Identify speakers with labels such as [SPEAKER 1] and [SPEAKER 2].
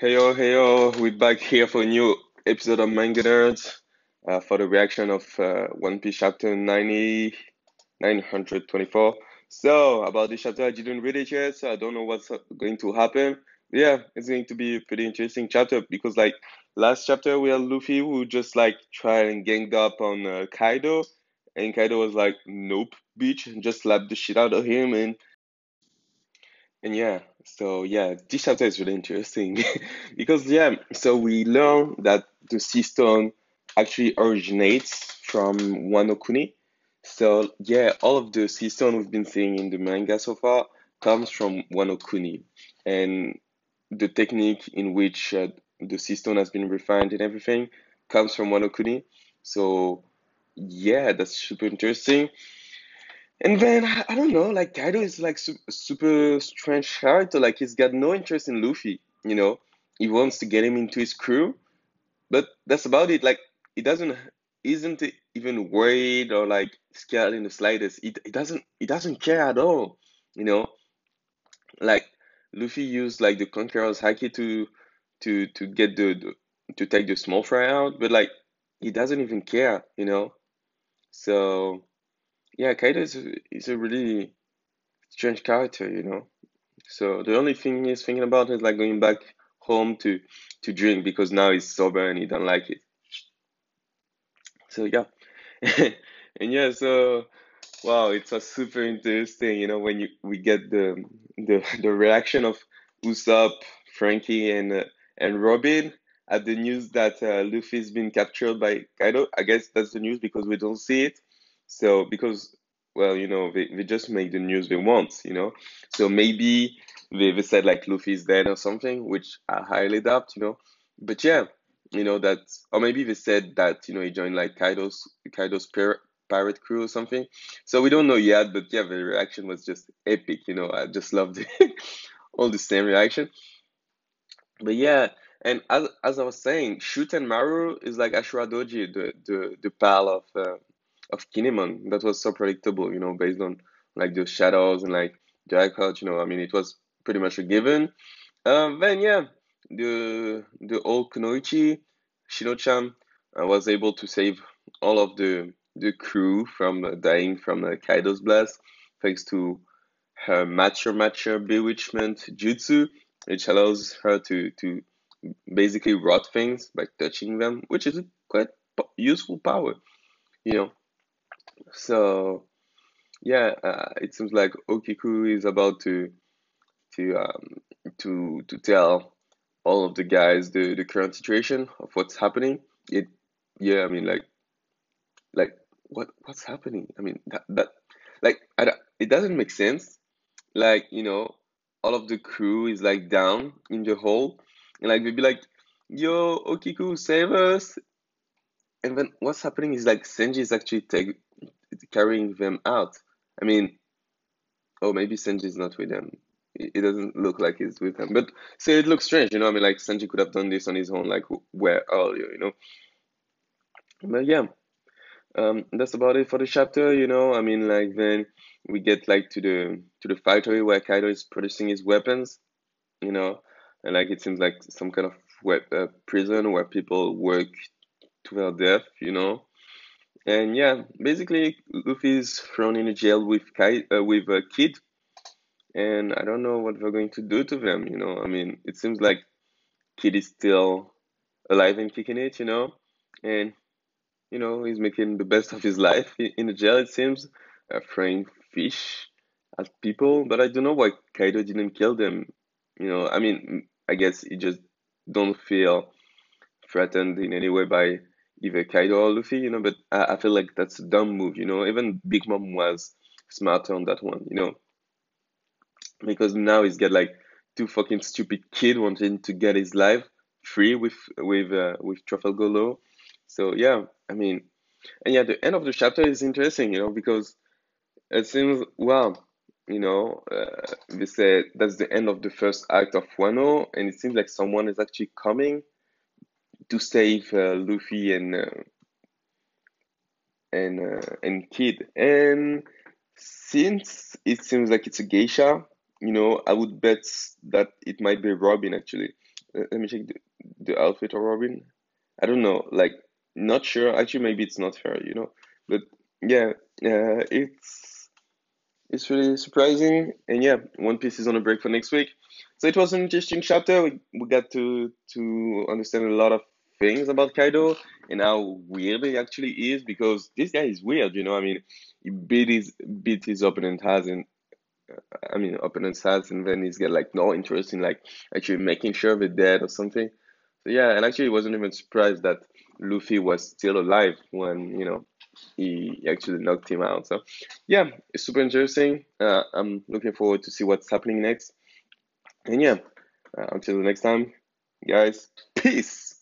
[SPEAKER 1] Hey yo, hey yo, we're back here for a new episode of Manga Nerds uh, for the reaction of uh, One Piece chapter 90, 924. So, about this chapter, I didn't read it yet, so I don't know what's going to happen. Yeah, it's going to be a pretty interesting chapter because, like, last chapter we had Luffy who just like tried and ganged up on uh, Kaido, and Kaido was like, "Nope, bitch," and just slapped the shit out of him, and and yeah, so yeah, this chapter is really interesting because yeah, so we learn that the sea stone actually originates from Wanokuni. So yeah, all of the sea stone we've been seeing in the manga so far comes from Wanokuni, and the technique in which uh, the sea stone has been refined and everything comes from Wanokuni. So yeah, that's super interesting. And then I don't know, like Kaido is like su super strange character. Like he's got no interest in Luffy, you know. He wants to get him into his crew, but that's about it. Like he doesn't isn't even worried or like scared in the slightest. He, he doesn't he doesn't care at all, you know. Like Luffy used like the Conqueror's Haki to to to get the, the to take the small fry out, but like he doesn't even care, you know. So yeah, Kaido is a, is a really strange character, you know. So the only thing he's thinking about is like going back home to to drink because now he's sober and he don't like it. So yeah, and yeah, so wow, it's a super interesting, you know, when you we get the the the reaction of Usopp, Franky, and uh, and Robin at the news that uh, Luffy's been captured by Kaido. I guess that's the news because we don't see it. So because well, you know, they, they just make the news they want, you know. So maybe they, they said like Luffy's dead or something, which I highly doubt, you know. But yeah, you know that, or maybe they said that you know he joined like Kaido's Kaido's pirate pirate crew or something. So we don't know yet, but yeah, the reaction was just epic, you know. I just loved it. all the same reaction. But yeah, and as as I was saying, Shuten-Maru is like Ashura Doji, the the the pal of. Uh, of Kinemon that was so predictable, you know, based on like the shadows and like the eye you know, I mean, it was pretty much a given. Um, then yeah, the the old Kunoichi Shino-chan uh, was able to save all of the the crew from uh, dying from uh, Kaido's blast thanks to her mature mature bewitchment jutsu, which allows her to to basically rot things by touching them, which is a quite useful power, you know. So yeah, uh, it seems like Okiku is about to to um, to to tell all of the guys the the current situation of what's happening. It yeah, I mean like like what what's happening? I mean that that like I, it doesn't make sense. Like you know, all of the crew is like down in the hole, and like they'd be like, "Yo, Okiku, save us!" And then what's happening is like Sanji is actually take, carrying them out. I mean, oh, maybe Sanji is not with them. It doesn't look like he's with them. But so it looks strange, you know. I mean, like Sanji could have done this on his own, like where earlier, you you know. But yeah, um, that's about it for the chapter, you know. I mean, like then we get like to the to the factory where Kaido is producing his weapons, you know, and like it seems like some kind of web, uh, prison where people work to their death, you know. And yeah, basically Luffy's thrown in a jail with Kai uh, with a Kid, and I don't know what they're going to do to them. You know, I mean, it seems like Kid is still alive and kicking it. You know, and you know he's making the best of his life in the jail. It seems, uh, throwing fish at people, but I don't know why Kaido didn't kill them. You know, I mean, I guess he just don't feel threatened in any way by either Kaido or Luffy, you know, but I, I feel like that's a dumb move, you know. Even Big Mom was smarter on that one, you know, because now he's got like two fucking stupid kid wanting to get his life free with with uh, with Trafalgar Law. So yeah, I mean, and yeah, the end of the chapter is interesting, you know, because it seems well, you know, uh, they said that's the end of the first act of Wano, and it seems like someone is actually coming to save uh, Luffy and uh, and uh, and Kid. And since it seems like it's a geisha, you know, I would bet that it might be Robin actually, Let me check the, the outfit of Robin. I don't know, like not sure. Actually, maybe it's not her, you know. But yeah, uh, it's it's really surprising. And yeah, One Piece is on a break for next week. So it was an interesting chapter. We, we got to to understand a lot of things about Kaido and how weird he actually is because this guy is weird, you know. I mean, he beat his beat his opponent has and I mean opponent's has and then he's got like no interest in like actually making sure they're dead or something. So yeah, and actually wasn't even surprised that Luffy was still alive when, you know, he actually knocked him out. So yeah, it's super interesting. Uh, I'm looking forward to see what's happening next. And yeah, uh, until the next time, guys, peace.